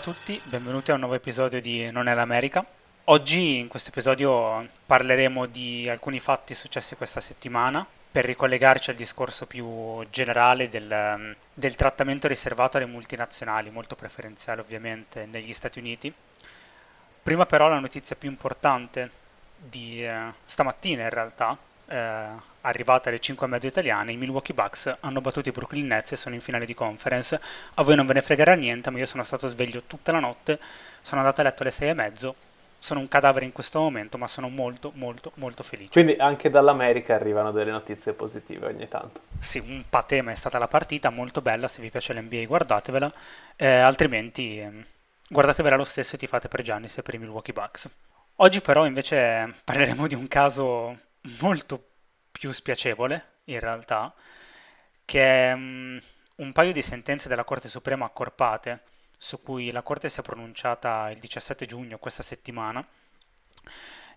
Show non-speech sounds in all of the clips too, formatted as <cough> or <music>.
A tutti, benvenuti a un nuovo episodio di Non è l'America. Oggi in questo episodio parleremo di alcuni fatti successi questa settimana per ricollegarci al discorso più generale del, del trattamento riservato alle multinazionali, molto preferenziale ovviamente negli Stati Uniti. Prima però la notizia più importante di eh, stamattina in realtà, eh, arrivata alle 5 e mezzo italiane, i Milwaukee Bucks hanno battuto i Brooklyn Nets e sono in finale di conference. A voi non ve ne fregherà niente, ma io sono stato sveglio tutta la notte, sono andato a letto alle 6 e mezzo, sono un cadavere in questo momento, ma sono molto, molto, molto felice. Quindi anche dall'America arrivano delle notizie positive ogni tanto. Sì, un patema è stata la partita, molto bella, se vi piace l'NBA guardatevela, eh, altrimenti eh, guardatevela lo stesso e ti fate per Giannis e per i Milwaukee Bucks. Oggi però invece parleremo di un caso molto più spiacevole, in realtà, che è um, un paio di sentenze della Corte Suprema accorpate, su cui la Corte si è pronunciata il 17 giugno, questa settimana,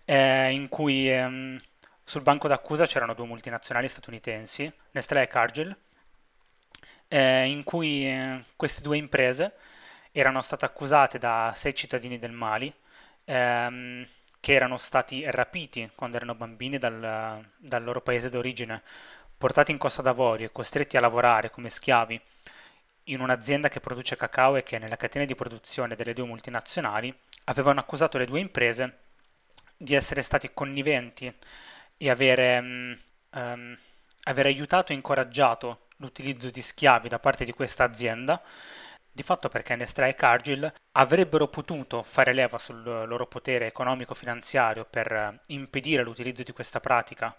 eh, in cui ehm, sul banco d'accusa c'erano due multinazionali statunitensi, Nestlé e Cargill, eh, in cui eh, queste due imprese erano state accusate da sei cittadini del Mali ehm, che erano stati rapiti quando erano bambini dal, dal loro paese d'origine, portati in Costa d'Avorio e costretti a lavorare come schiavi in un'azienda che produce cacao e che nella catena di produzione delle due multinazionali avevano accusato le due imprese di essere stati conniventi e avere, um, um, aver aiutato e incoraggiato l'utilizzo di schiavi da parte di questa azienda di fatto perché Nestlé e Cargill avrebbero potuto fare leva sul loro potere economico-finanziario per eh, impedire l'utilizzo di questa pratica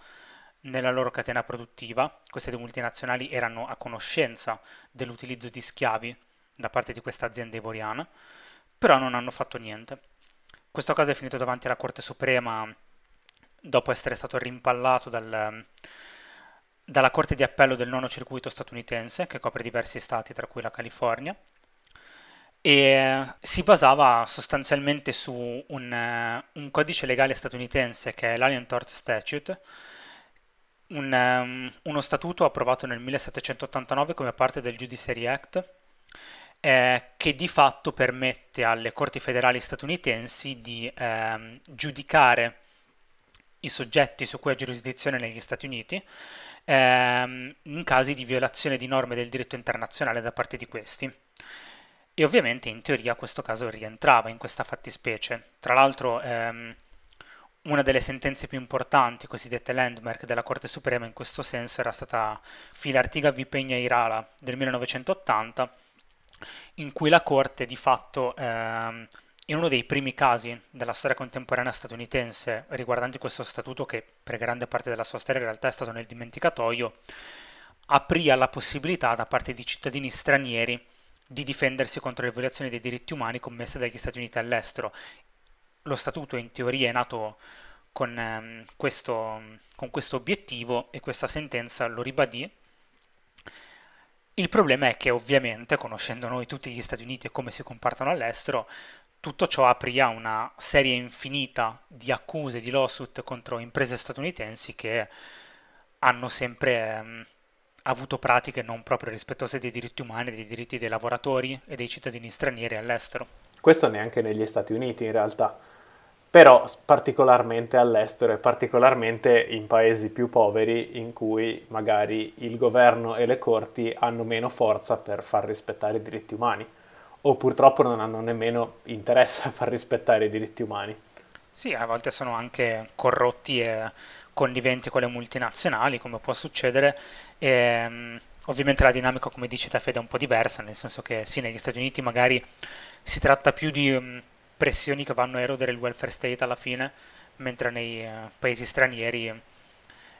nella loro catena produttiva. Queste due multinazionali erano a conoscenza dell'utilizzo di schiavi da parte di questa azienda ivoriana, però non hanno fatto niente. Questo caso è finito davanti alla Corte Suprema dopo essere stato rimpallato dal, dalla Corte di Appello del nono circuito statunitense, che copre diversi stati, tra cui la California, e si basava sostanzialmente su un, uh, un, codice legale statunitense che è l'Alien Tort Statute, un, um, uno statuto approvato nel 1789 come parte del Judiciary Act, eh, che di fatto permette alle corti federali statunitensi di eh, giudicare i soggetti su cui ha giurisdizione negli Stati Uniti eh, in casi di violazione di norme del diritto internazionale da parte di questi. E ovviamente in teoria questo caso rientrava in questa fattispecie. Tra l'altro ehm, una delle sentenze più importanti, cosiddette landmark della Corte Suprema in questo senso era stata Filartiga v. Peña Irala del 1980, in cui la Corte di fatto ehm, in uno dei primi casi della storia contemporanea statunitense riguardanti questo statuto che per grande parte della sua storia in realtà è stato nel dimenticatoio, aprì alla possibilità da parte di cittadini stranieri di difendersi contro le violazioni dei diritti umani commesse dagli Stati Uniti all'estero. Lo statuto in teoria è nato con, ehm, questo, con questo obiettivo e questa sentenza lo ribadì. Il problema è che ovviamente, conoscendo noi tutti gli Stati Uniti e come si comportano all'estero, tutto ciò aprì a una serie infinita di accuse, di lawsuit contro imprese statunitensi che hanno sempre ehm, avuto pratiche non proprio rispettose dei diritti umani, dei diritti dei lavoratori e dei cittadini stranieri all'estero. Questo neanche negli Stati Uniti in realtà, però particolarmente all'estero e particolarmente in paesi più poveri in cui magari il governo e le corti hanno meno forza per far rispettare i diritti umani o purtroppo non hanno nemmeno interesse a far rispettare i diritti umani. Sì, a volte sono anche corrotti e conniventi con le multinazionali, come può succedere, e, um, ovviamente la dinamica, come dice te Fede, è un po' diversa, nel senso che sì, negli Stati Uniti magari si tratta più di um, pressioni che vanno a erodere il welfare state alla fine, mentre nei uh, paesi stranieri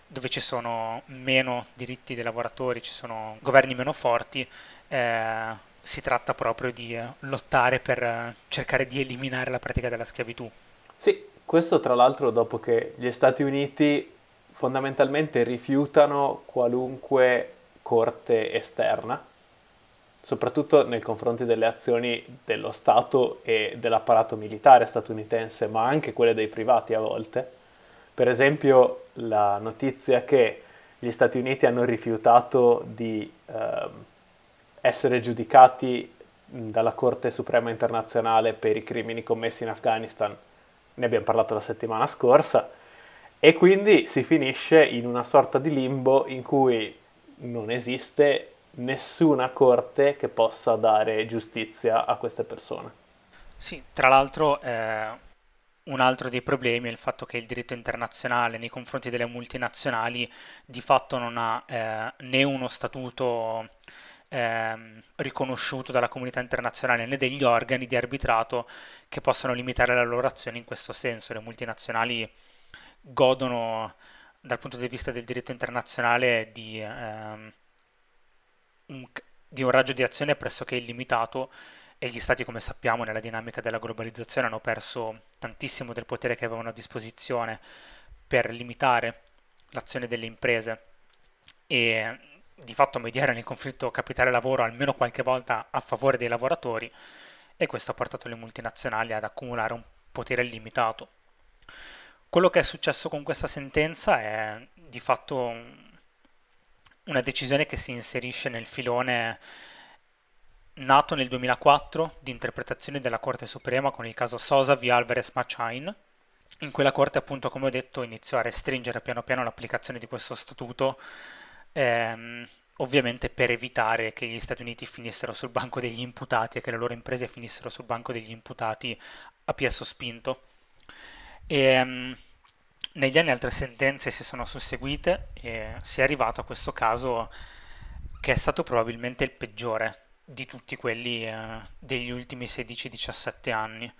dove ci sono meno diritti dei lavoratori, ci sono governi meno forti, eh, si tratta proprio di eh, lottare per eh, cercare di eliminare la pratica della schiavitù. Sì, questo tra l'altro dopo che gli Stati Uniti fondamentalmente rifiutano qualunque corte esterna, soprattutto nei confronti delle azioni dello Stato e dell'apparato militare statunitense, ma anche quelle dei privati a volte. Per esempio la notizia che gli Stati Uniti hanno rifiutato di eh, essere giudicati dalla Corte Suprema Internazionale per i crimini commessi in Afghanistan, ne abbiamo parlato la settimana scorsa, e quindi si finisce in una sorta di limbo in cui non esiste nessuna corte che possa dare giustizia a queste persone. Sì, tra l'altro eh, un altro dei problemi è il fatto che il diritto internazionale nei confronti delle multinazionali di fatto non ha eh, né uno statuto eh, riconosciuto dalla comunità internazionale né degli organi di arbitrato che possano limitare la loro azione in questo senso. Le multinazionali godono dal punto di vista del diritto internazionale di, ehm, un, di un raggio di azione pressoché illimitato e gli stati, come sappiamo, nella dinamica della globalizzazione hanno perso tantissimo del potere che avevano a disposizione per limitare l'azione delle imprese e di fatto mediare nel conflitto capitale-lavoro almeno qualche volta a favore dei lavoratori e questo ha portato le multinazionali ad accumulare un potere limitato. Quello che è successo con questa sentenza è di fatto una decisione che si inserisce nel filone nato nel 2004 di interpretazione della Corte Suprema con il caso Sosa v. Alvarez Machain. In quella corte, appunto, come ho detto, iniziò a restringere piano piano l'applicazione di questo statuto, ehm, ovviamente per evitare che gli Stati Uniti finissero sul banco degli imputati e che le loro imprese finissero sul banco degli imputati a piè sospinto. E, ehm, negli anni altre sentenze si sono susseguite e si è arrivato a questo caso che è stato probabilmente il peggiore di tutti quelli eh, degli ultimi 16-17 anni.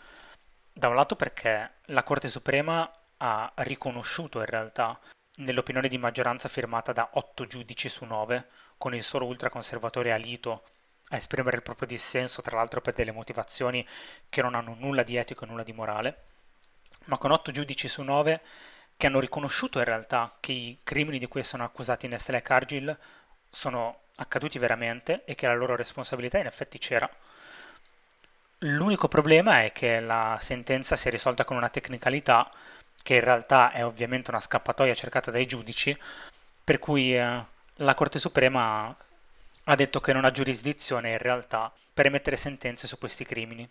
Da un lato perché la Corte Suprema ha riconosciuto in realtà nell'opinione di maggioranza firmata da 8 giudici su 9, con il solo ultraconservatore Alito a esprimere il proprio dissenso, tra l'altro per delle motivazioni che non hanno nulla di etico e nulla di morale, ma con 8 giudici su 9 che hanno riconosciuto in realtà che i crimini di cui sono accusati Nestle e Cargill sono accaduti veramente e che la loro responsabilità in effetti c'era. L'unico problema è che la sentenza si è risolta con una tecnicalità che in realtà è ovviamente una scappatoia cercata dai giudici, per cui eh, la Corte Suprema ha detto che non ha giurisdizione in realtà per emettere sentenze su questi crimini,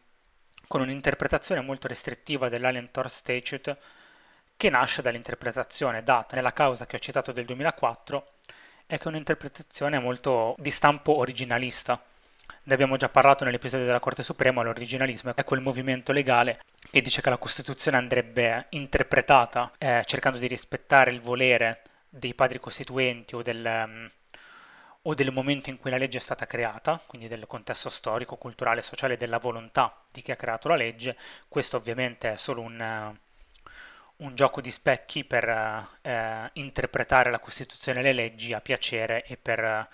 con un'interpretazione molto restrittiva dell'Alien Tor Statute che nasce dall'interpretazione data nella causa che ho citato del 2004 è che è un'interpretazione molto di stampo originalista. Ne abbiamo già parlato nell'episodio della Corte Suprema, l'originalismo è quel movimento legale che dice che la Costituzione andrebbe interpretata eh, cercando di rispettare il volere dei padri costituenti o del, um, o del momento in cui la legge è stata creata, quindi del contesto storico, culturale, sociale, della volontà di chi ha creato la legge. Questo ovviamente è solo un, un gioco di specchi per eh, interpretare la Costituzione e le leggi a piacere e per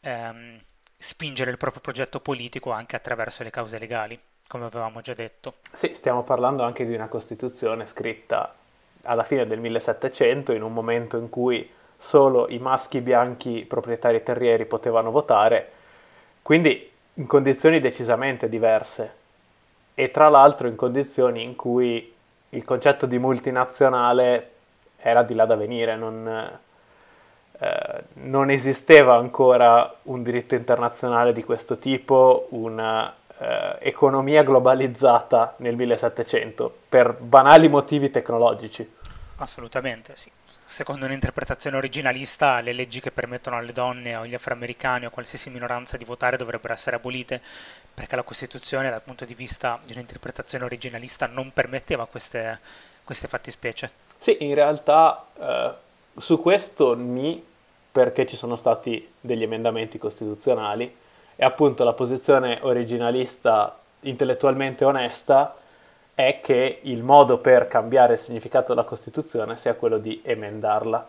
ehm, spingere il proprio progetto politico anche attraverso le cause legali, come avevamo già detto. Sì, stiamo parlando anche di una Costituzione scritta alla fine del 1700, in un momento in cui solo i maschi bianchi proprietari terrieri potevano votare, quindi in condizioni decisamente diverse e tra l'altro in condizioni in cui il concetto di multinazionale era di là da venire, non, eh, non esisteva ancora un diritto internazionale di questo tipo, un'economia eh, globalizzata nel 1700 per banali motivi tecnologici. Assolutamente, sì. Secondo un'interpretazione originalista, le leggi che permettono alle donne o agli afroamericani o a qualsiasi minoranza di votare dovrebbero essere abolite perché la Costituzione dal punto di vista di un'interpretazione originalista non permetteva queste, queste fattispecie. Sì, in realtà eh, su questo ni, perché ci sono stati degli emendamenti costituzionali e appunto la posizione originalista intellettualmente onesta è che il modo per cambiare il significato della Costituzione sia quello di emendarla.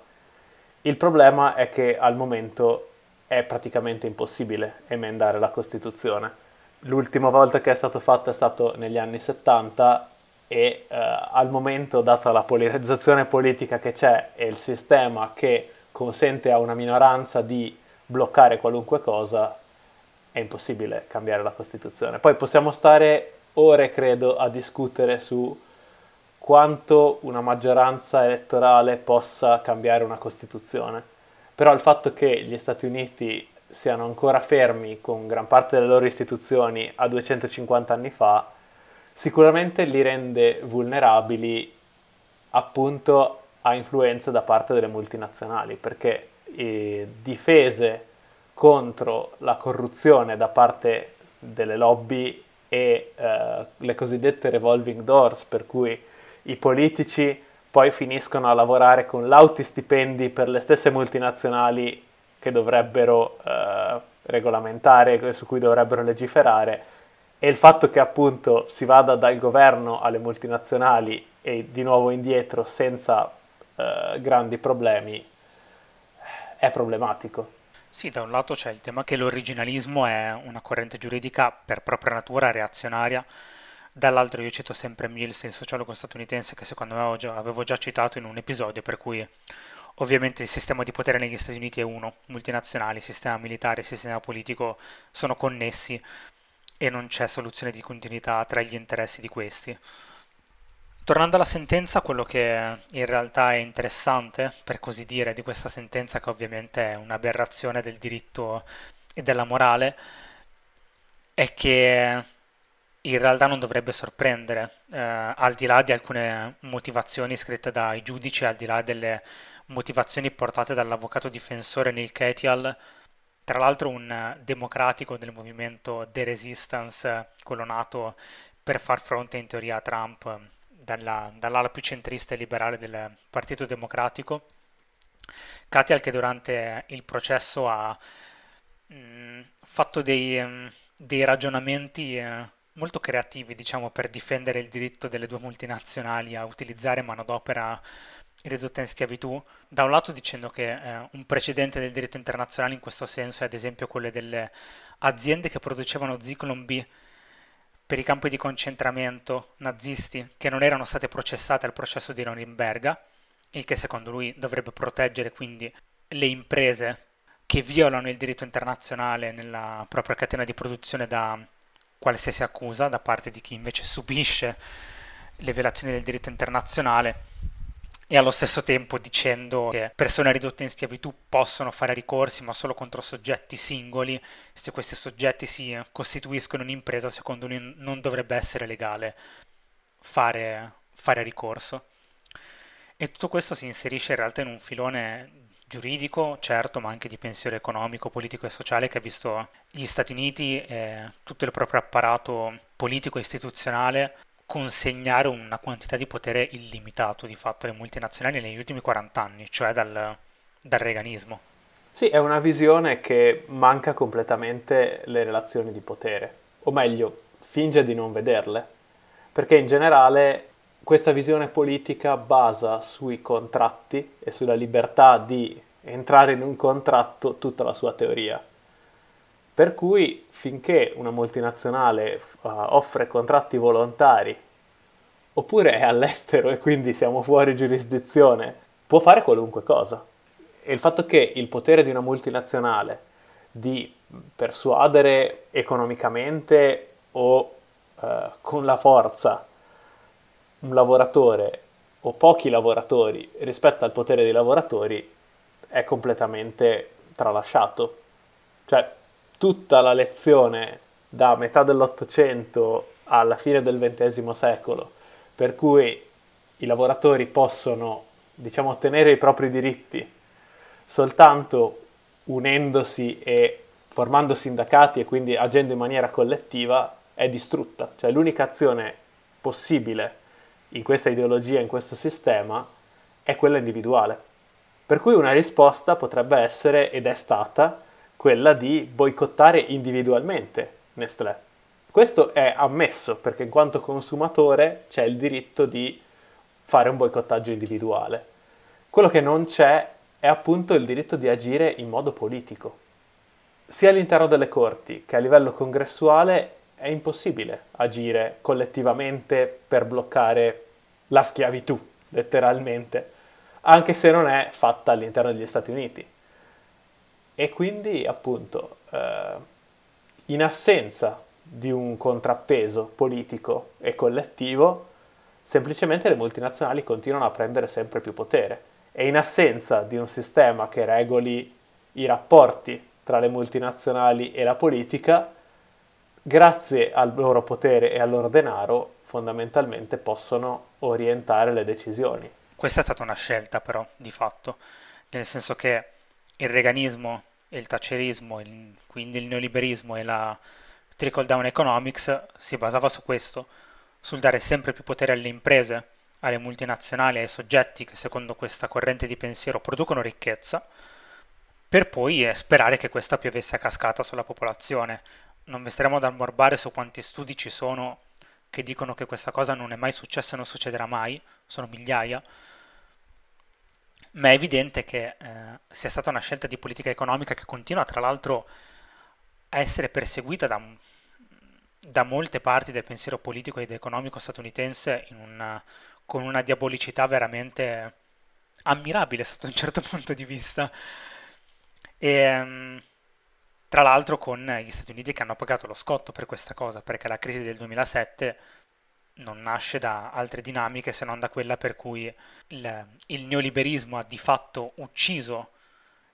Il problema è che al momento è praticamente impossibile emendare la Costituzione L'ultima volta che è stato fatto è stato negli anni 70 e eh, al momento, data la polarizzazione politica che c'è e il sistema che consente a una minoranza di bloccare qualunque cosa, è impossibile cambiare la Costituzione. Poi possiamo stare ore, credo, a discutere su quanto una maggioranza elettorale possa cambiare una Costituzione. Però il fatto che gli Stati Uniti siano ancora fermi con gran parte delle loro istituzioni a 250 anni fa, sicuramente li rende vulnerabili appunto a influenze da parte delle multinazionali, perché eh, difese contro la corruzione da parte delle lobby e eh, le cosiddette revolving doors, per cui i politici poi finiscono a lavorare con lauti stipendi per le stesse multinazionali che dovrebbero eh, regolamentare, su cui dovrebbero legiferare, e il fatto che appunto si vada dal governo alle multinazionali e di nuovo indietro senza eh, grandi problemi è problematico. Sì, da un lato c'è il tema che l'originalismo è una corrente giuridica per propria natura reazionaria, dall'altro io cito sempre Mills, il sociologo statunitense, che secondo me avevo già citato in un episodio, per cui ovviamente il sistema di potere negli Stati Uniti è uno, multinazionali, sistema militare sistema politico sono connessi e non c'è soluzione di continuità tra gli interessi di questi. Tornando alla sentenza, quello che in realtà è interessante, per così dire, di questa sentenza, che ovviamente è un'aberrazione del diritto e della morale, è che in realtà non dovrebbe sorprendere, eh, al di là di alcune motivazioni scritte dai giudici, al di là delle motivazioni portate dall'avvocato difensore Neil Katyal, tra l'altro un democratico del movimento The Resistance, quello nato per far fronte in teoria a Trump dalla, dall'ala più centrista e liberale del Partito Democratico. Katyal che durante il processo ha mh, mm, fatto dei, mm, dei ragionamenti eh, molto creativi, diciamo, per difendere il diritto delle due multinazionali a utilizzare manodopera ridotta in schiavitù, da un lato dicendo che eh, un precedente del diritto internazionale in questo senso è ad esempio quello delle aziende che producevano Zyklon B per i campi di concentramento nazisti che non erano state processate al processo di Norimberga, il che secondo lui dovrebbe proteggere quindi le imprese che violano il diritto internazionale nella propria catena di produzione da qualsiasi accusa da parte di chi invece subisce le violazioni del diritto internazionale e allo stesso tempo dicendo che persone ridotte in schiavitù possono fare ricorsi ma solo contro soggetti singoli, se questi soggetti si costituiscono un'impresa secondo lui non dovrebbe essere legale fare, fare ricorso. E tutto questo si inserisce in realtà in un filone giuridico, certo, ma anche di pensiero economico, politico e sociale che ha visto gli Stati Uniti e tutto il proprio apparato politico e istituzionale consegnare una quantità di potere illimitato di fatto alle multinazionali negli ultimi 40 anni, cioè dal, dal reganismo. Sì, è una visione che manca completamente le relazioni di potere, o meglio, finge di non vederle, perché in generale questa visione politica basa sui contratti e sulla libertà di entrare in un contratto tutta la sua teoria. Per cui finché una multinazionale uh, offre contratti volontari oppure è all'estero e quindi siamo fuori giurisdizione, può fare qualunque cosa. E il fatto che il potere di una multinazionale di persuadere economicamente o uh, con la forza un lavoratore o pochi lavoratori rispetto al potere dei lavoratori è completamente tralasciato. Cioè, tutta la lezione da metà dell'Ottocento alla fine del XX secolo, per cui i lavoratori possono, diciamo, ottenere i propri diritti soltanto unendosi e formando sindacati e quindi agendo in maniera collettiva, è distrutta. Cioè l'unica azione possibile in questa ideologia, in questo sistema, è quella individuale. Per cui una risposta potrebbe essere, ed è stata, quella di boicottare individualmente Nestlé. Questo è ammesso perché in quanto consumatore c'è il diritto di fare un boicottaggio individuale. Quello che non c'è è appunto il diritto di agire in modo politico. Sia all'interno delle corti che a livello congressuale è impossibile agire collettivamente per bloccare la schiavitù, letteralmente, anche se non è fatta all'interno degli Stati Uniti. E quindi, appunto, eh, in assenza di un contrappeso politico e collettivo, semplicemente le multinazionali continuano a prendere sempre più potere. E in assenza di un sistema che regoli i rapporti tra le multinazionali e la politica, grazie al loro potere e al loro denaro, fondamentalmente possono orientare le decisioni. Questa è stata una scelta però, di fatto, nel senso che il reganismo e il thatcherismo, il, quindi il neoliberismo e la trickle down economics si basava su questo, sul dare sempre più potere alle imprese, alle multinazionali, ai soggetti che secondo questa corrente di pensiero producono ricchezza, per poi eh, sperare che questa piovesse a cascata sulla popolazione. Non vi staremo ad ammorbare su quanti studi ci sono che dicono che questa cosa non è mai successa e non succederà mai, sono migliaia, ma è evidente che eh, sia stata una scelta di politica economica che continua tra l'altro a essere perseguita da, da molte parti del pensiero politico ed economico statunitense una, con una diabolicità veramente ammirabile sotto un certo <laughs> punto di vista. E, ehm, tra l'altro con gli Stati Uniti che hanno pagato lo scotto per questa cosa, perché la crisi del 2007 non nasce da altre dinamiche se non da quella per cui il, il neoliberismo ha di fatto ucciso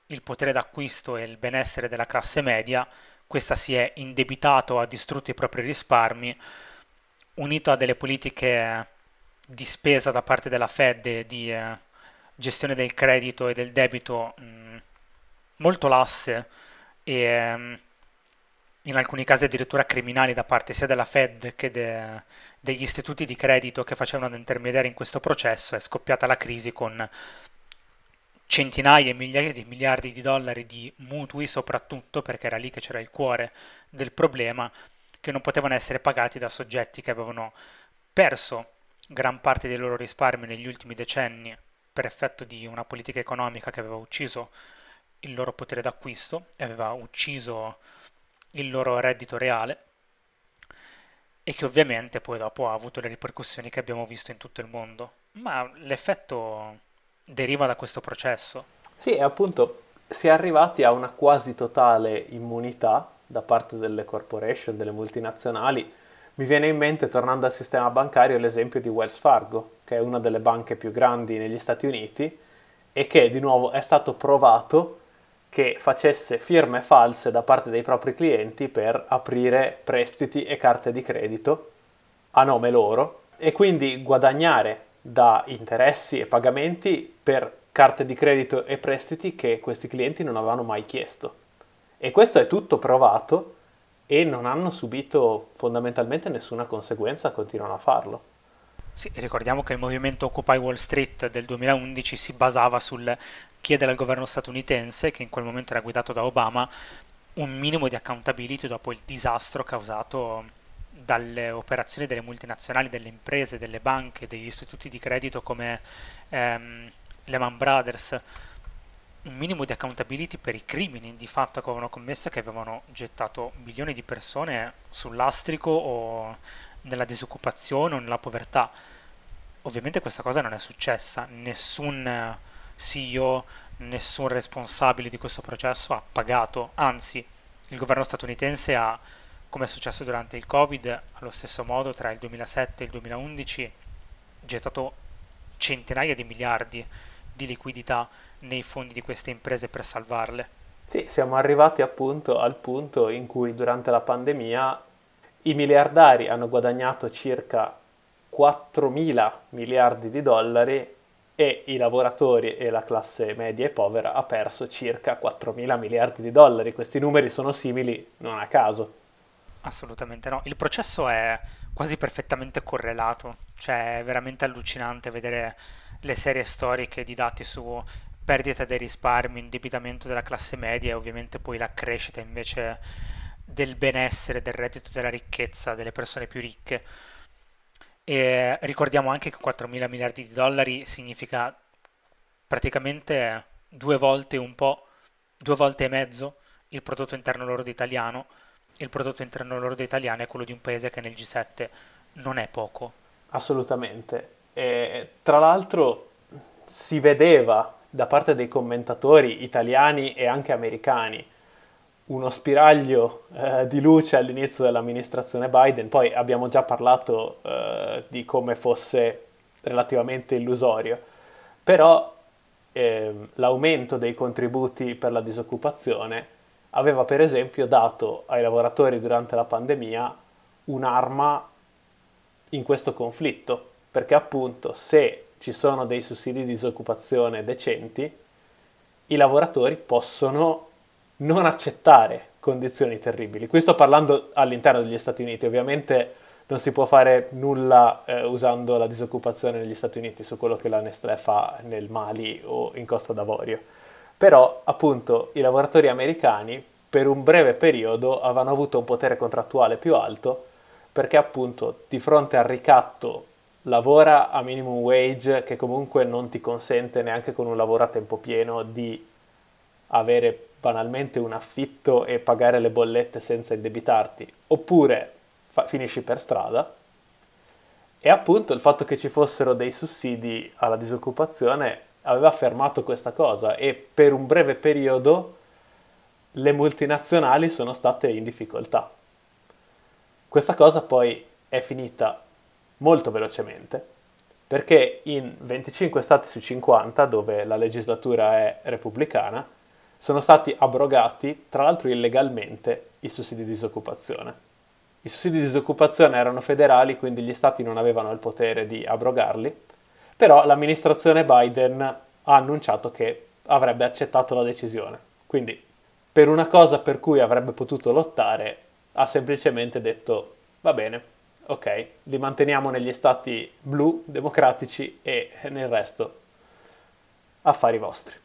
il potere d'acquisto e il benessere della classe media, questa si è indebitato, ha distrutto i propri risparmi, unito a delle politiche di spesa da parte della Fed di eh, gestione del credito e del debito mh, molto lasse e in alcuni casi addirittura criminali da parte sia della Fed che de, degli istituti di credito che facevano da intermediari in questo processo, è scoppiata la crisi con centinaia e migliaia di miliardi di dollari di mutui, soprattutto perché era lì che c'era il cuore del problema, che non potevano essere pagati da soggetti che avevano perso gran parte dei loro risparmi negli ultimi decenni per effetto di una politica economica che aveva ucciso il loro potere d'acquisto e aveva ucciso il loro reddito reale e che ovviamente poi dopo ha avuto le ripercussioni che abbiamo visto in tutto il mondo. Ma l'effetto deriva da questo processo. Sì, e appunto si è arrivati a una quasi totale immunità da parte delle corporation, delle multinazionali. Mi viene in mente, tornando al sistema bancario, l'esempio di Wells Fargo, che è una delle banche più grandi negli Stati Uniti e che di nuovo è stato provato che facesse firme false da parte dei propri clienti per aprire prestiti e carte di credito a nome loro e quindi guadagnare da interessi e pagamenti per carte di credito e prestiti che questi clienti non avevano mai chiesto. E questo è tutto provato e non hanno subito fondamentalmente nessuna conseguenza, continuano a farlo. Sì, ricordiamo che il movimento Occupy Wall Street del 2011 si basava sul chiedere al governo statunitense, che in quel momento era guidato da Obama, un minimo di accountability dopo il disastro causato dalle operazioni delle multinazionali, delle imprese, delle banche, degli istituti di credito come ehm, Lehman Brothers, un minimo di accountability per i crimini di fatto che avevano commesso e che avevano gettato milioni di persone sul lastrico o nella disoccupazione o nella povertà. Ovviamente questa cosa non è successa, nessun CEO, nessun responsabile di questo processo ha pagato, anzi il governo statunitense ha, come è successo durante il Covid, allo stesso modo tra il 2007 e il 2011 gettato centinaia di miliardi di liquidità nei fondi di queste imprese per salvarle. Sì, siamo arrivati appunto al punto in cui durante la pandemia i miliardari hanno guadagnato circa 4 mila miliardi di dollari e i lavoratori e la classe media e povera ha perso circa 4 mila miliardi di dollari. Questi numeri sono simili non a caso. Assolutamente no. Il processo è quasi perfettamente correlato, cioè è veramente allucinante vedere le serie storiche di dati su perdita dei risparmi, indebitamento della classe media e ovviamente poi la crescita invece del benessere, del reddito, della ricchezza delle persone più ricche e ricordiamo anche che 4 mila miliardi di dollari significa praticamente due volte un po', due volte e mezzo il prodotto interno lordo italiano. Il prodotto interno lordo italiano è quello di un paese che nel G7 non è poco. Assolutamente. E, tra l'altro si vedeva da parte dei commentatori italiani e anche americani uno spiraglio eh, di luce all'inizio dell'amministrazione Biden, poi abbiamo già parlato eh, di come fosse relativamente illusorio, però eh, l'aumento dei contributi per la disoccupazione aveva per esempio dato ai lavoratori durante la pandemia un'arma in questo conflitto, perché appunto se ci sono dei sussidi di disoccupazione decenti, i lavoratori possono non accettare condizioni terribili. Qui sto parlando all'interno degli Stati Uniti, ovviamente non si può fare nulla eh, usando la disoccupazione negli Stati Uniti su quello che la Nestlé fa nel Mali o in Costa d'Avorio. Però appunto i lavoratori americani per un breve periodo avevano avuto un potere contrattuale più alto perché appunto di fronte al ricatto lavora a minimum wage che comunque non ti consente neanche con un lavoro a tempo pieno di avere banalmente un affitto e pagare le bollette senza indebitarti, oppure fa- finisci per strada. E appunto il fatto che ci fossero dei sussidi alla disoccupazione aveva fermato questa cosa e per un breve periodo le multinazionali sono state in difficoltà. Questa cosa poi è finita molto velocemente, perché in 25 stati su 50, dove la legislatura è repubblicana, sono stati abrogati, tra l'altro illegalmente, i sussidi di disoccupazione. I sussidi di disoccupazione erano federali, quindi gli stati non avevano il potere di abrogarli, però l'amministrazione Biden ha annunciato che avrebbe accettato la decisione. Quindi, per una cosa per cui avrebbe potuto lottare, ha semplicemente detto va bene, ok, li manteniamo negli stati blu, democratici e nel resto affari vostri.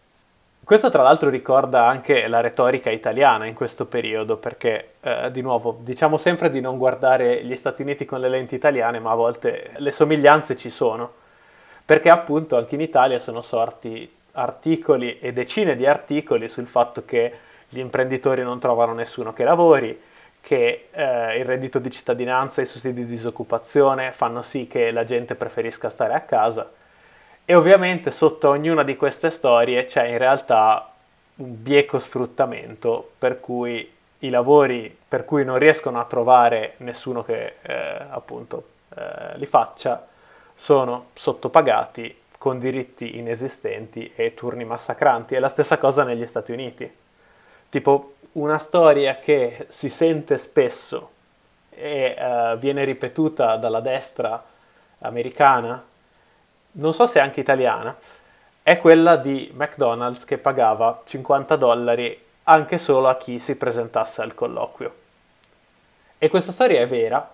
Questo tra l'altro ricorda anche la retorica italiana in questo periodo, perché eh, di nuovo diciamo sempre di non guardare gli Stati Uniti con le lenti italiane, ma a volte le somiglianze ci sono, perché appunto anche in Italia sono sorti articoli e decine di articoli sul fatto che gli imprenditori non trovano nessuno che lavori, che eh, il reddito di cittadinanza e i sussidi di disoccupazione fanno sì che la gente preferisca stare a casa. E ovviamente sotto ognuna di queste storie c'è in realtà un bieco sfruttamento per cui i lavori per cui non riescono a trovare nessuno che eh, appunto eh, li faccia sono sottopagati con diritti inesistenti e turni massacranti. È la stessa cosa negli Stati Uniti. Tipo, una storia che si sente spesso e uh, viene ripetuta dalla destra americana, non so se anche italiana, è quella di McDonald's che pagava 50 dollari anche solo a chi si presentasse al colloquio. E questa storia è vera,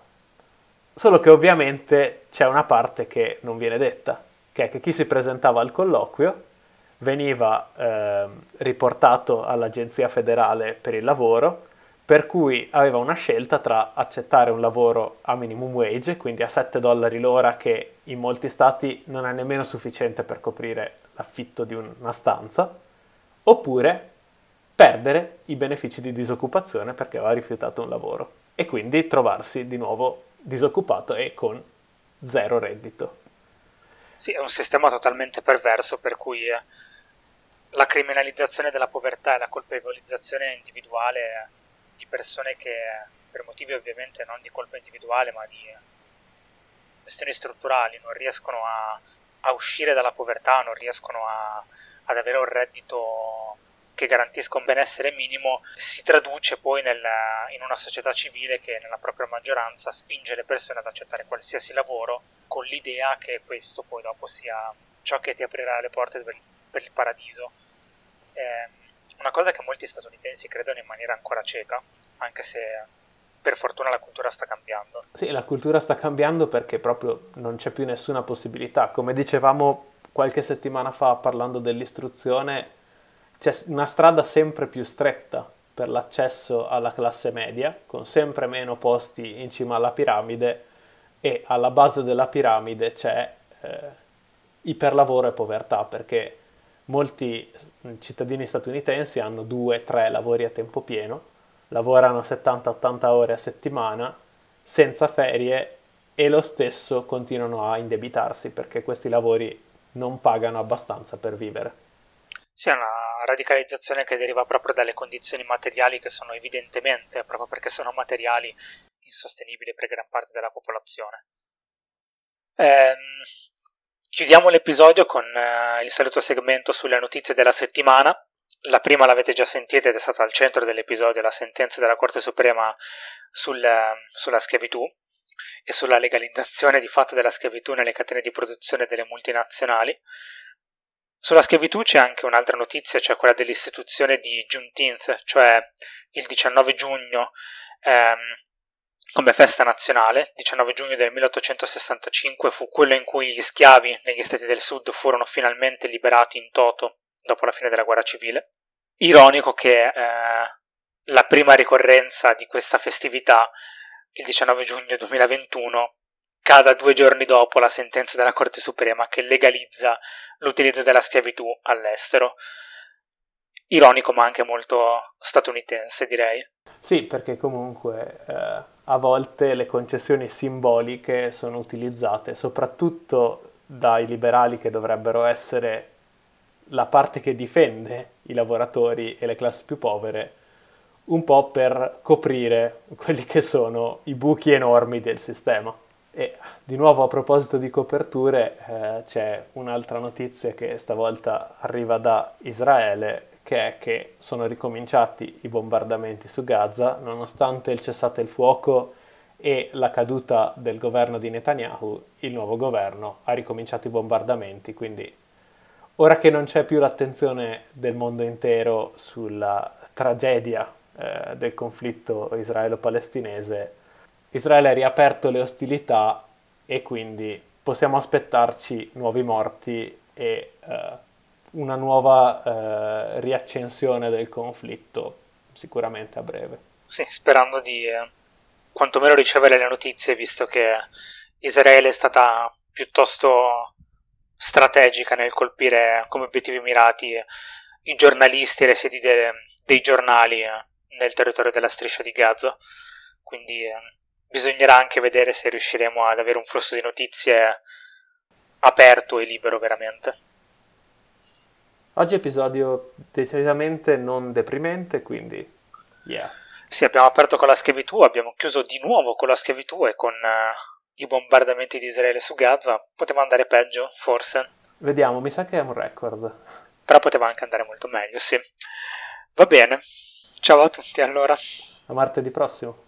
solo che ovviamente c'è una parte che non viene detta, che è che chi si presentava al colloquio veniva eh, riportato all'Agenzia federale per il lavoro, per cui aveva una scelta tra accettare un lavoro a minimum wage, quindi a 7 dollari l'ora, che in molti stati non è nemmeno sufficiente per coprire l'affitto di una stanza, oppure perdere i benefici di disoccupazione perché aveva rifiutato un lavoro e quindi trovarsi di nuovo disoccupato e con zero reddito. Sì, è un sistema totalmente perverso per cui eh, la criminalizzazione della povertà e la colpevolizzazione individuale di persone che per motivi ovviamente non di colpa individuale ma di questioni strutturali non riescono a, a uscire dalla povertà, non riescono a, ad avere un reddito che garantisca un benessere minimo, si traduce poi nel, in una società civile che nella propria maggioranza spinge le persone ad accettare qualsiasi lavoro con l'idea che questo poi dopo sia ciò che ti aprirà le porte per, il paradiso. È una cosa che molti statunitensi credono in maniera ancora cieca, anche se per fortuna la cultura sta cambiando. Sì, la cultura sta cambiando perché proprio non c'è più nessuna possibilità. Come dicevamo qualche settimana fa parlando dell'istruzione, c'è una strada sempre più stretta per l'accesso alla classe media, con sempre meno posti in cima alla piramide e alla base della piramide c'è eh, iperlavoro e povertà, perché molti cittadini statunitensi hanno due, tre lavori a tempo pieno, lavorano 70-80 ore a settimana senza ferie e lo stesso continuano a indebitarsi perché questi lavori non pagano abbastanza per vivere. Sì, è una radicalizzazione che deriva proprio dalle condizioni materiali che sono evidentemente, proprio perché sono materiali, insostenibili per gran parte della popolazione. Ehm, Chiudiamo l'episodio con uh, il solito segmento sulle notizie della settimana. La prima l'avete già sentita ed è stata al centro dell'episodio, la sentenza della Corte Suprema sul, sulla schiavitù e sulla legalizzazione di fatto della schiavitù nelle catene di produzione delle multinazionali. Sulla schiavitù c'è anche un'altra notizia, cioè quella dell'istituzione di Juneteenth, cioè il 19 giugno ehm, come festa nazionale. 19 giugno del 1865 fu quello in cui gli schiavi negli stati del sud furono finalmente liberati in toto dopo la fine della guerra civile. Ironico che eh, la prima ricorrenza di questa festività, il 19 giugno 2021, cada due giorni dopo la sentenza della Corte Suprema che legalizza l'utilizzo della schiavitù all'estero. Ironico ma anche molto statunitense, direi. Sì, perché comunque eh, a volte le concessioni simboliche sono utilizzate soprattutto dai liberali che dovrebbero essere la parte che difende i lavoratori e le classi più povere, un po' per coprire quelli che sono i buchi enormi del sistema. E di nuovo a proposito di coperture eh, c'è un'altra notizia che stavolta arriva da Israele che è che sono ricominciati i bombardamenti su Gaza nonostante il cessate il fuoco e la caduta del governo di Netanyahu, il nuovo governo ha ricominciato i bombardamenti, quindi ora che non c'è più l'attenzione del mondo intero sulla tragedia eh, del conflitto israelo-palestinese, Israele ha riaperto le ostilità e quindi possiamo aspettarci nuovi morti e eh, una nuova eh, riaccensione del conflitto sicuramente a breve. Sì, sperando di eh, quantomeno ricevere le notizie, visto che Israele è stata piuttosto strategica nel colpire come obiettivi mirati i giornalisti e le sedi de- dei giornali eh, nel territorio della striscia di Gaza. Quindi eh, bisognerà anche vedere se riusciremo ad avere un flusso di notizie aperto e libero veramente. Oggi episodio decisamente non deprimente, quindi yeah. Sì, abbiamo aperto con la schiavitù, abbiamo chiuso di nuovo con la schiavitù e con uh, i bombardamenti di Israele su Gaza. Poteva andare peggio, forse. Vediamo, mi sa che è un record. Però poteva anche andare molto meglio, sì. Va bene. Ciao a tutti allora. A martedì prossimo.